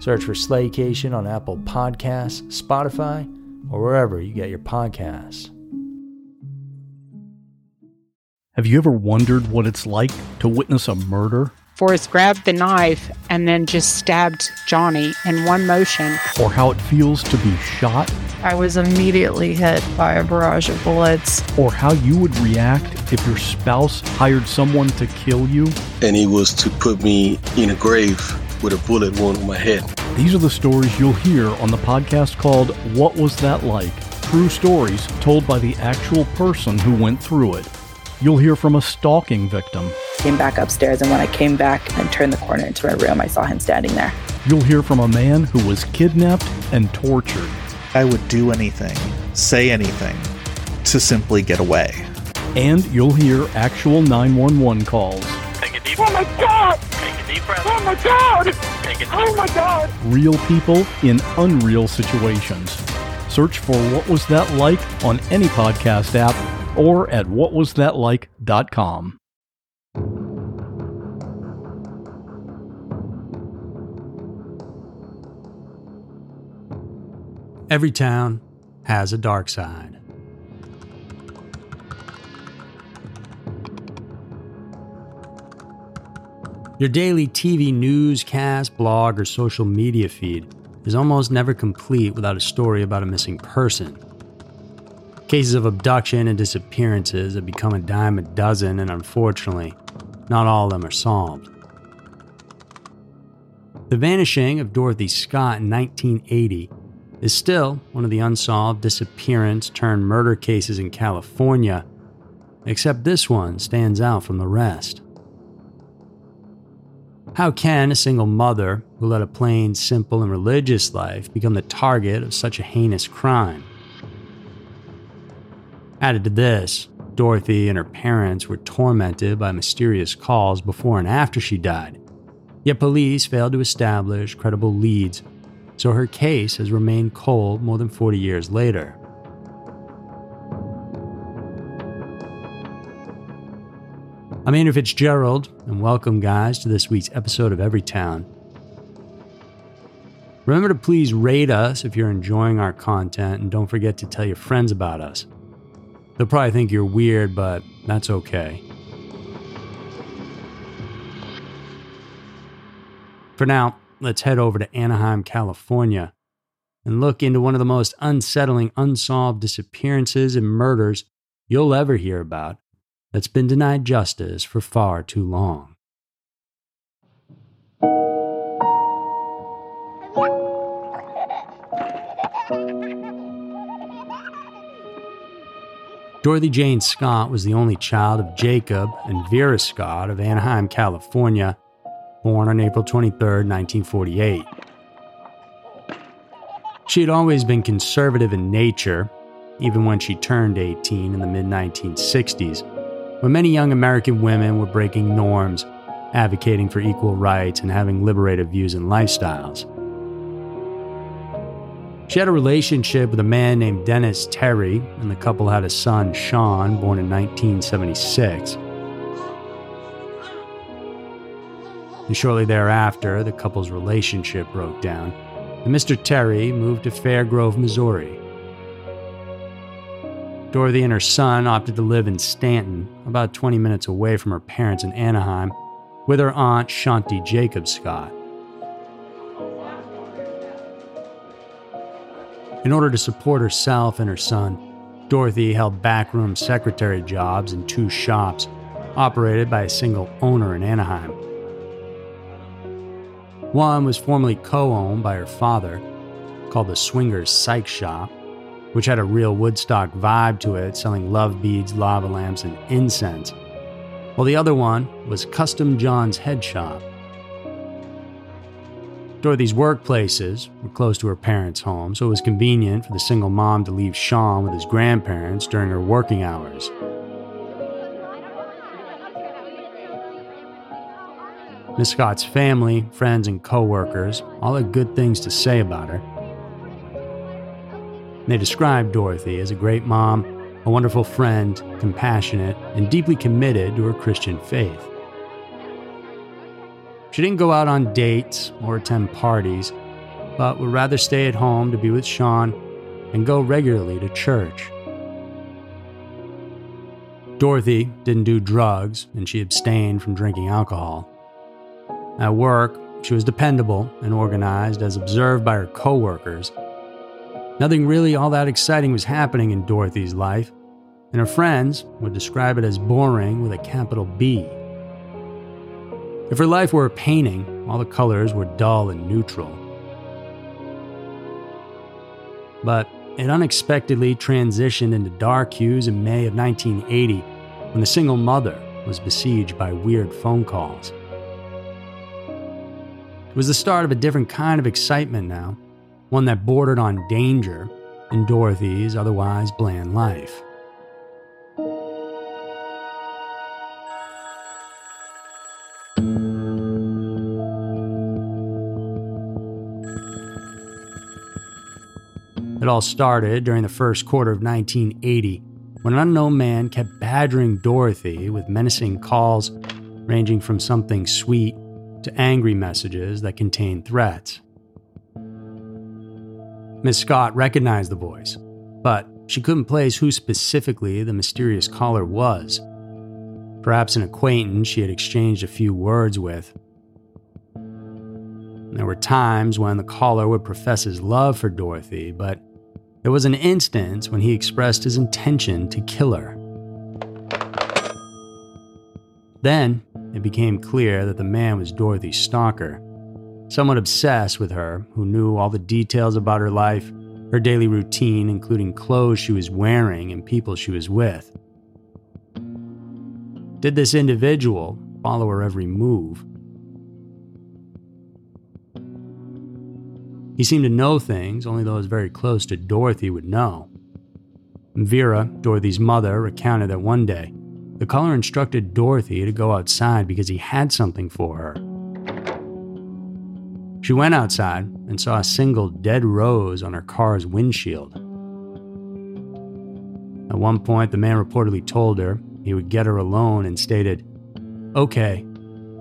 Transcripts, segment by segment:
Search for Slaycation on Apple Podcasts, Spotify, or wherever you get your podcasts. Have you ever wondered what it's like to witness a murder? Forrest grabbed the knife and then just stabbed Johnny in one motion. Or how it feels to be shot? I was immediately hit by a barrage of bullets. Or how you would react if your spouse hired someone to kill you? And he was to put me in a grave with a bullet wound on my head. These are the stories you'll hear on the podcast called What Was That Like? True stories told by the actual person who went through it. You'll hear from a stalking victim. Came back upstairs, and when I came back and turned the corner into my room, I saw him standing there. You'll hear from a man who was kidnapped and tortured. I would do anything, say anything, to simply get away. And you'll hear actual 911 calls. Take a deep Oh my God! Take a deep breath. Oh my God! Take a deep Oh my God! Real people in unreal situations. Search for What Was That Like on any podcast app or at whatwasthatlike.com. Every town has a dark side. Your daily TV newscast, blog, or social media feed is almost never complete without a story about a missing person. Cases of abduction and disappearances have become a dime a dozen, and unfortunately, not all of them are solved. The vanishing of Dorothy Scott in 1980 is still one of the unsolved disappearance turned murder cases in California, except this one stands out from the rest. How can a single mother who led a plain, simple, and religious life become the target of such a heinous crime? Added to this, Dorothy and her parents were tormented by mysterious calls before and after she died. Yet police failed to establish credible leads, so her case has remained cold more than 40 years later. I'm Andrew Fitzgerald, and welcome, guys, to this week's episode of Everytown. Remember to please rate us if you're enjoying our content, and don't forget to tell your friends about us. They'll probably think you're weird, but that's okay. For now, let's head over to Anaheim, California, and look into one of the most unsettling unsolved disappearances and murders you'll ever hear about that's been denied justice for far too long. Dorothy Jane Scott was the only child of Jacob and Vera Scott of Anaheim, California, born on April 23, 1948. She had always been conservative in nature, even when she turned 18 in the mid 1960s when many young American women were breaking norms, advocating for equal rights, and having liberated views and lifestyles. She had a relationship with a man named Dennis Terry, and the couple had a son, Sean, born in 1976. And shortly thereafter, the couple's relationship broke down, and Mr. Terry moved to Fairgrove, Missouri. Dorothy and her son opted to live in Stanton, about 20 minutes away from her parents in Anaheim, with her aunt Shanti Jacob Scott. In order to support herself and her son, Dorothy held backroom secretary jobs in two shops operated by a single owner in Anaheim. One was formerly co owned by her father, called the Swingers Psych Shop, which had a real Woodstock vibe to it, selling love beads, lava lamps, and incense, while the other one was Custom John's Head Shop. Dorothy's workplaces were close to her parents' home, so it was convenient for the single mom to leave Sean with his grandparents during her working hours. Miss Scott's family, friends, and coworkers all had good things to say about her. They described Dorothy as a great mom, a wonderful friend, compassionate, and deeply committed to her Christian faith. She didn't go out on dates or attend parties, but would rather stay at home to be with Sean and go regularly to church. Dorothy didn't do drugs and she abstained from drinking alcohol. At work, she was dependable and organized as observed by her coworkers. Nothing really all that exciting was happening in Dorothy's life, and her friends would describe it as boring with a capital B. If her life were a painting, all the colors were dull and neutral. But it unexpectedly transitioned into dark hues in May of 1980 when the single mother was besieged by weird phone calls. It was the start of a different kind of excitement now, one that bordered on danger in Dorothy's otherwise bland life. It all started during the first quarter of 1980 when an unknown man kept badgering Dorothy with menacing calls ranging from something sweet to angry messages that contained threats. Miss Scott recognized the voice, but she couldn't place who specifically the mysterious caller was. Perhaps an acquaintance she had exchanged a few words with. There were times when the caller would profess his love for Dorothy, but there was an instance when he expressed his intention to kill her. Then it became clear that the man was Dorothy's stalker, someone obsessed with her who knew all the details about her life, her daily routine, including clothes she was wearing and people she was with. Did this individual follow her every move? He seemed to know things only those very close to Dorothy would know. Vera, Dorothy's mother, recounted that one day the caller instructed Dorothy to go outside because he had something for her. She went outside and saw a single dead rose on her car's windshield. At one point, the man reportedly told her he would get her alone and stated, Okay,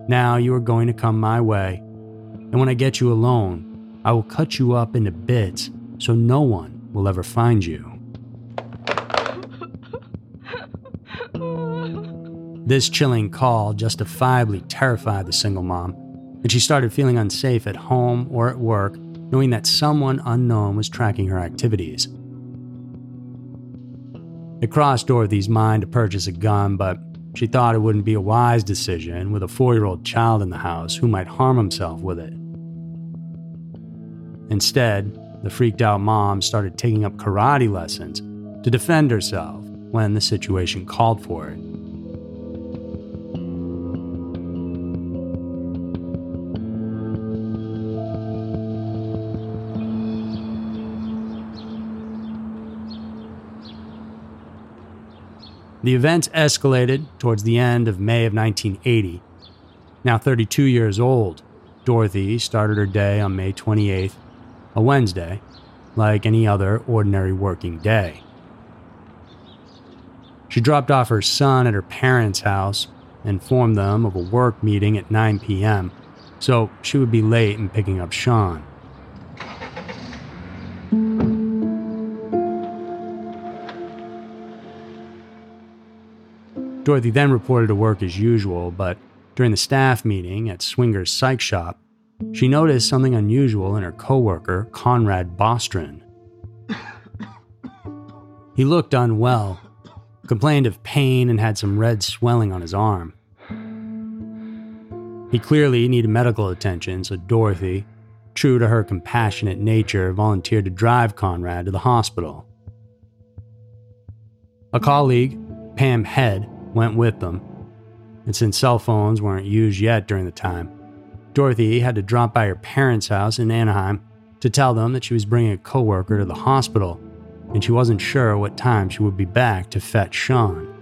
now you are going to come my way, and when I get you alone, I will cut you up into bits so no one will ever find you. This chilling call justifiably terrified the single mom, and she started feeling unsafe at home or at work, knowing that someone unknown was tracking her activities. It crossed Dorothy's mind to purchase a gun, but she thought it wouldn't be a wise decision with a four year old child in the house who might harm himself with it. Instead, the freaked out mom started taking up karate lessons to defend herself when the situation called for it. The events escalated towards the end of May of 1980. Now 32 years old, Dorothy started her day on May 28th, a Wednesday, like any other ordinary working day. She dropped off her son at her parents' house and informed them of a work meeting at 9 p.m., so she would be late in picking up Sean. Dorothy then reported to work as usual, but during the staff meeting at Swinger's Psych Shop, she noticed something unusual in her coworker, Conrad Bostron. He looked unwell, complained of pain, and had some red swelling on his arm. He clearly needed medical attention, so Dorothy, true to her compassionate nature, volunteered to drive Conrad to the hospital. A colleague, Pam Head, went with them, and since cell phones weren't used yet during the time, Dorothy had to drop by her parents' house in Anaheim to tell them that she was bringing a coworker to the hospital and she wasn't sure what time she would be back to fetch Sean.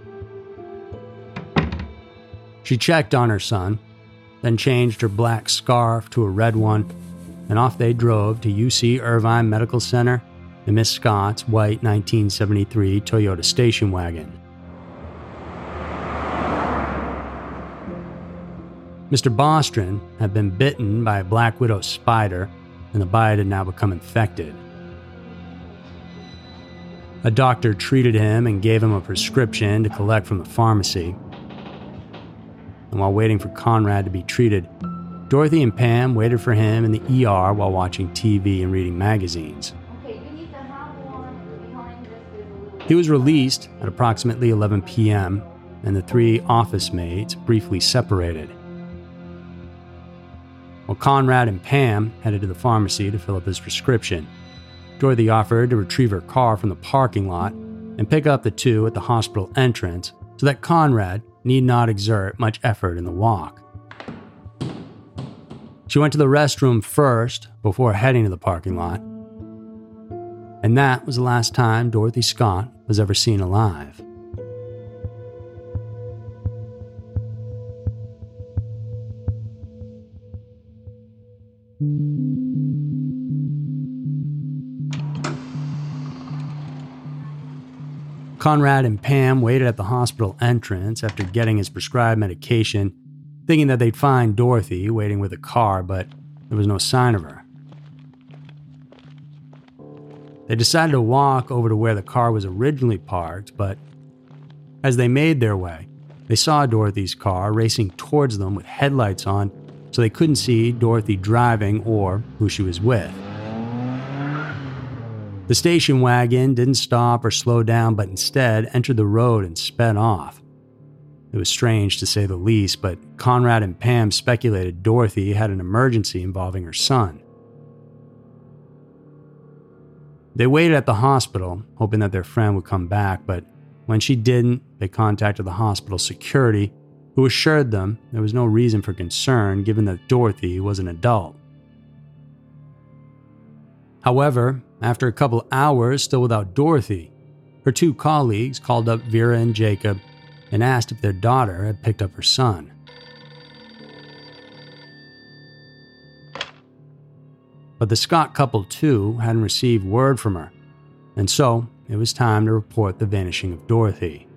She checked on her son, then changed her black scarf to a red one, and off they drove to UC Irvine Medical Center in Miss Scott's white 1973 Toyota station wagon. Mr. Bostron had been bitten by a black widow spider, and the bite had now become infected. A doctor treated him and gave him a prescription to collect from the pharmacy. And while waiting for Conrad to be treated, Dorothy and Pam waited for him in the ER while watching TV and reading magazines. He was released at approximately 11 p.m., and the three office mates briefly separated. While Conrad and Pam headed to the pharmacy to fill up his prescription, Dorothy offered to retrieve her car from the parking lot and pick up the two at the hospital entrance so that Conrad need not exert much effort in the walk. She went to the restroom first before heading to the parking lot. And that was the last time Dorothy Scott was ever seen alive. Conrad and Pam waited at the hospital entrance after getting his prescribed medication, thinking that they'd find Dorothy waiting with a car, but there was no sign of her. They decided to walk over to where the car was originally parked, but as they made their way, they saw Dorothy's car racing towards them with headlights on, so they couldn't see Dorothy driving or who she was with. The station wagon didn't stop or slow down, but instead entered the road and sped off. It was strange to say the least, but Conrad and Pam speculated Dorothy had an emergency involving her son. They waited at the hospital, hoping that their friend would come back, but when she didn't, they contacted the hospital security, who assured them there was no reason for concern given that Dorothy was an adult. However, after a couple hours still without Dorothy, her two colleagues called up Vera and Jacob and asked if their daughter had picked up her son. But the Scott couple, too, hadn't received word from her, and so it was time to report the vanishing of Dorothy.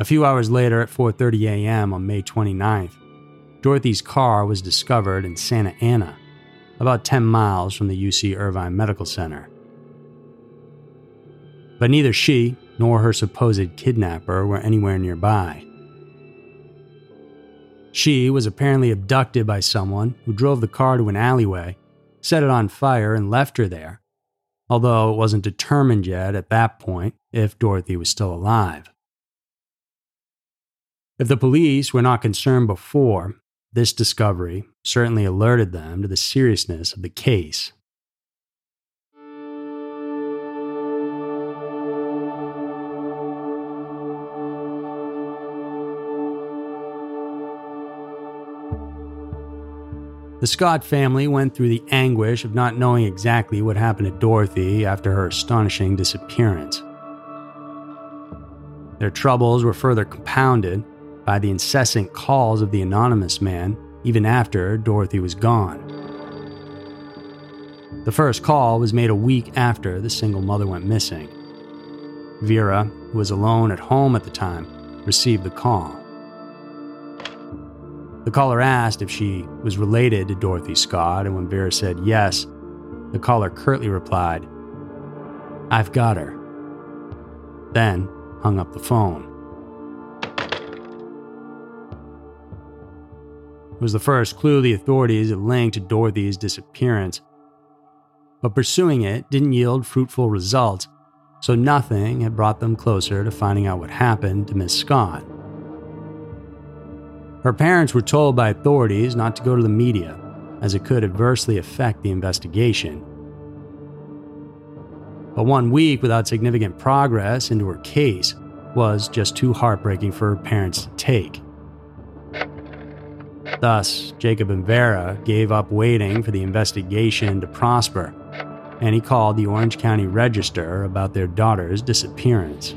A few hours later at 4:30 a.m. on May 29th, Dorothy's car was discovered in Santa Ana, about 10 miles from the UC Irvine Medical Center. But neither she nor her supposed kidnapper were anywhere nearby. She was apparently abducted by someone who drove the car to an alleyway, set it on fire, and left her there, although it wasn't determined yet at that point if Dorothy was still alive. If the police were not concerned before, this discovery certainly alerted them to the seriousness of the case. The Scott family went through the anguish of not knowing exactly what happened to Dorothy after her astonishing disappearance. Their troubles were further compounded by the incessant calls of the anonymous man even after Dorothy was gone. The first call was made a week after the single mother went missing. Vera, who was alone at home at the time, received the call. The caller asked if she was related to Dorothy Scott, and when Vera said yes, the caller curtly replied, I've got her. Then hung up the phone. Was the first clue the authorities had linked to Dorothy's disappearance. But pursuing it didn't yield fruitful results, so nothing had brought them closer to finding out what happened to Miss Scott. Her parents were told by authorities not to go to the media, as it could adversely affect the investigation. But one week without significant progress into her case was just too heartbreaking for her parents to take. Thus, Jacob and Vera gave up waiting for the investigation to prosper, and he called the Orange County Register about their daughter's disappearance.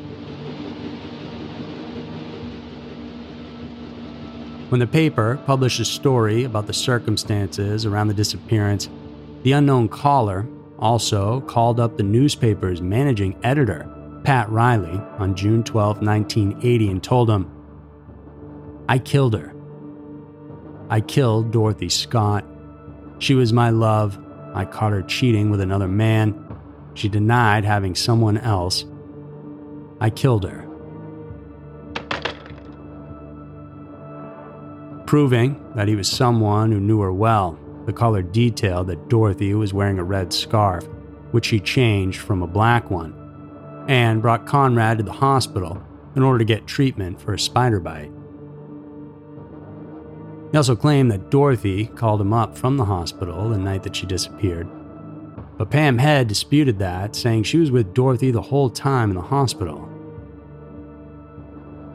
When the paper published a story about the circumstances around the disappearance, the unknown caller also called up the newspaper's managing editor, Pat Riley, on June 12, 1980, and told him, I killed her. I killed Dorothy Scott. She was my love. I caught her cheating with another man. She denied having someone else. I killed her. Proving that he was someone who knew her well, the caller detailed that Dorothy was wearing a red scarf, which she changed from a black one, and brought Conrad to the hospital in order to get treatment for a spider bite. He also claimed that Dorothy called him up from the hospital the night that she disappeared. But Pam Head disputed that, saying she was with Dorothy the whole time in the hospital.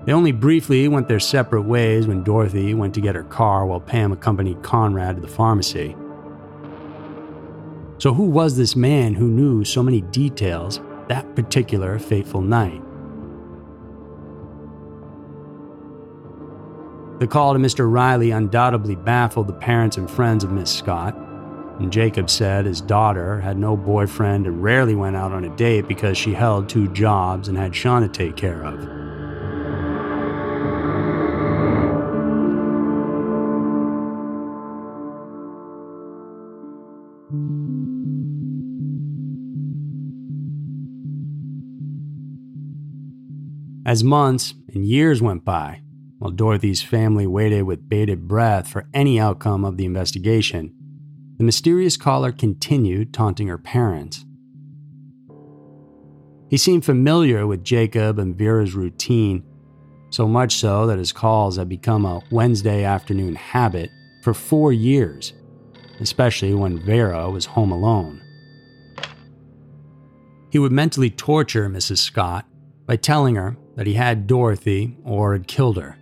They only briefly went their separate ways when Dorothy went to get her car while Pam accompanied Conrad to the pharmacy. So, who was this man who knew so many details that particular fateful night? The call to Mr. Riley undoubtedly baffled the parents and friends of Miss Scott, and Jacob said his daughter had no boyfriend and rarely went out on a date because she held two jobs and had Sean to take care of. As months and years went by, while Dorothy's family waited with bated breath for any outcome of the investigation, the mysterious caller continued taunting her parents. He seemed familiar with Jacob and Vera's routine, so much so that his calls had become a Wednesday afternoon habit for four years, especially when Vera was home alone. He would mentally torture Mrs. Scott by telling her that he had Dorothy or had killed her.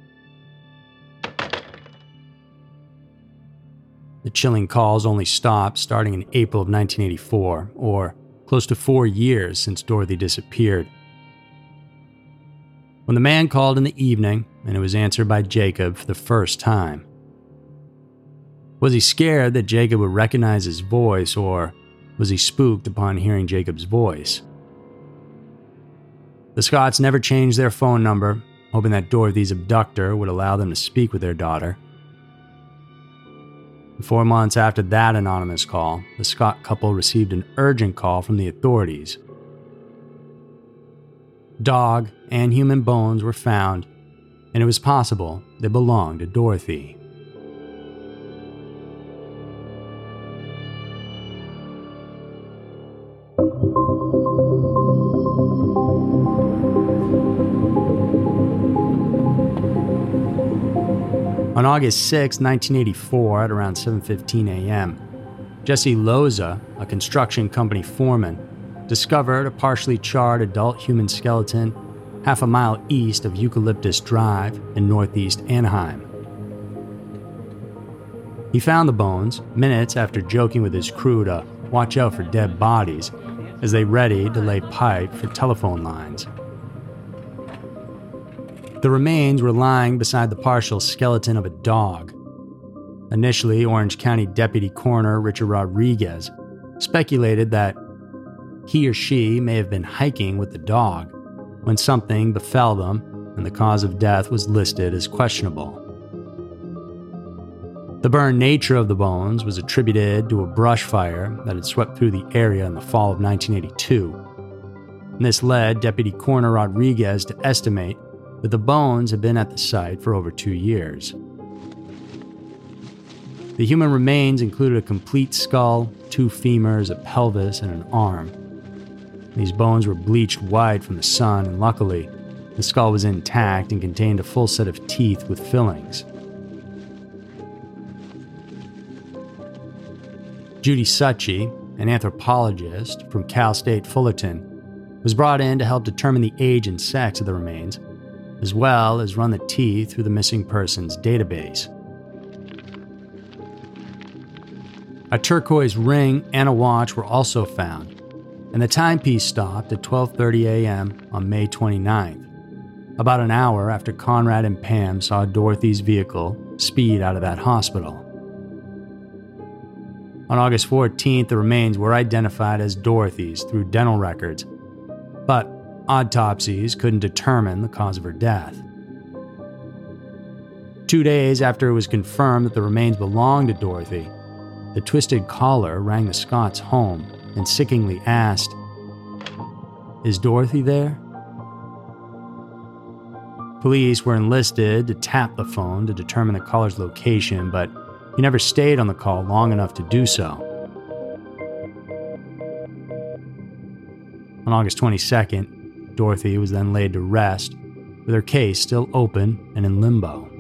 The chilling calls only stopped starting in April of 1984, or close to four years since Dorothy disappeared. When the man called in the evening and it was answered by Jacob for the first time. Was he scared that Jacob would recognize his voice, or was he spooked upon hearing Jacob's voice? The Scotts never changed their phone number, hoping that Dorothy's abductor would allow them to speak with their daughter. Four months after that anonymous call, the Scott couple received an urgent call from the authorities. Dog and human bones were found, and it was possible they belonged to Dorothy. On August 6, 1984, at around 7:15 a.m., Jesse Loza, a construction company foreman, discovered a partially charred adult human skeleton half a mile east of Eucalyptus Drive in northeast Anaheim. He found the bones minutes after joking with his crew to watch out for dead bodies as they readied to lay pipe for telephone lines. The remains were lying beside the partial skeleton of a dog. Initially, Orange County Deputy Coroner Richard Rodriguez speculated that he or she may have been hiking with the dog when something befell them and the cause of death was listed as questionable. The burned nature of the bones was attributed to a brush fire that had swept through the area in the fall of 1982. And this led Deputy Coroner Rodriguez to estimate that the bones had been at the site for over two years. The human remains included a complete skull, two femurs, a pelvis, and an arm. These bones were bleached white from the sun, and luckily, the skull was intact and contained a full set of teeth with fillings. Judy Suchey, an anthropologist from Cal State Fullerton, was brought in to help determine the age and sex of the remains, as well as run the T through the missing persons database. A turquoise ring and a watch were also found, and the timepiece stopped at 12:30 a.m. on May 29th, about an hour after Conrad and Pam saw Dorothy's vehicle speed out of that hospital. On August 14th, the remains were identified as Dorothy's through dental records, but autopsies couldn't determine the cause of her death. Two days after it was confirmed that the remains belonged to Dorothy, the twisted caller rang the Scotts' home and sickeningly asked, Is Dorothy there? Police were enlisted to tap the phone to determine the caller's location, but he never stayed on the call long enough to do so. On August 22nd, Dorothy was then laid to rest, with her case still open and in limbo.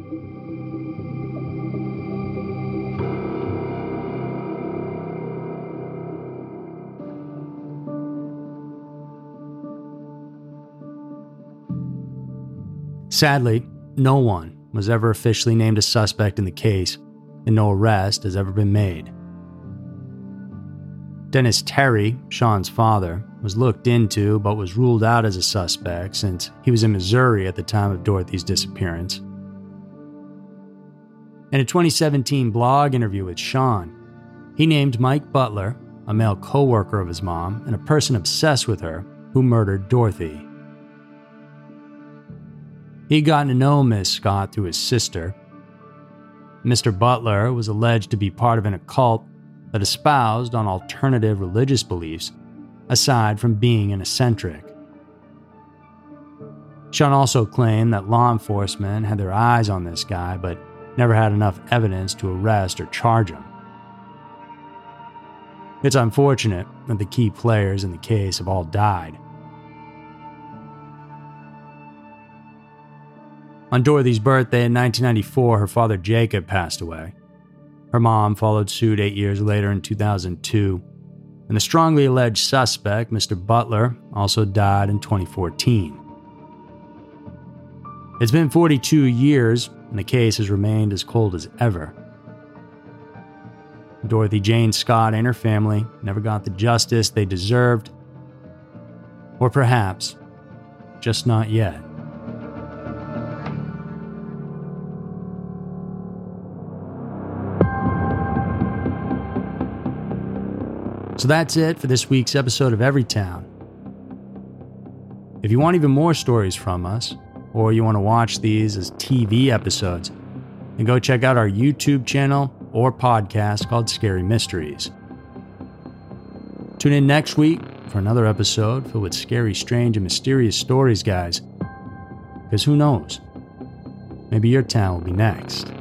Sadly, no one was ever officially named a suspect in the case, and no arrest has ever been made. Dennis Terry, Sean's father, was looked into but was ruled out as a suspect since he was in Missouri at the time of Dorothy's disappearance. In a 2017 blog interview with Sean, he named Mike Butler, a male co worker of his mom and a person obsessed with her, who murdered Dorothy. He'd gotten to know Miss Scott through his sister. Mr. Butler was alleged to be part of an occult that espoused on alternative religious beliefs, aside from being an eccentric. Sean also claimed that law enforcement had their eyes on this guy, but never had enough evidence to arrest or charge him. It's unfortunate that the key players in the case have all died. On Dorothy's birthday in 1994, her father Jacob passed away. Her mom followed suit eight years later in 2002, and the strongly alleged suspect, Mr. Butler, also died in 2014. It's been 42 years, and the case has remained as cold as ever. Dorothy Jane Scott and her family never got the justice they deserved, or perhaps just not yet. So that's it for this week's episode of Everytown. If you want even more stories from us, or you want to watch these as TV episodes, then go check out our YouTube channel or podcast called Scary Mysteries. Tune in next week for another episode filled with scary, strange, and mysterious stories, guys. Because who knows? Maybe your town will be next.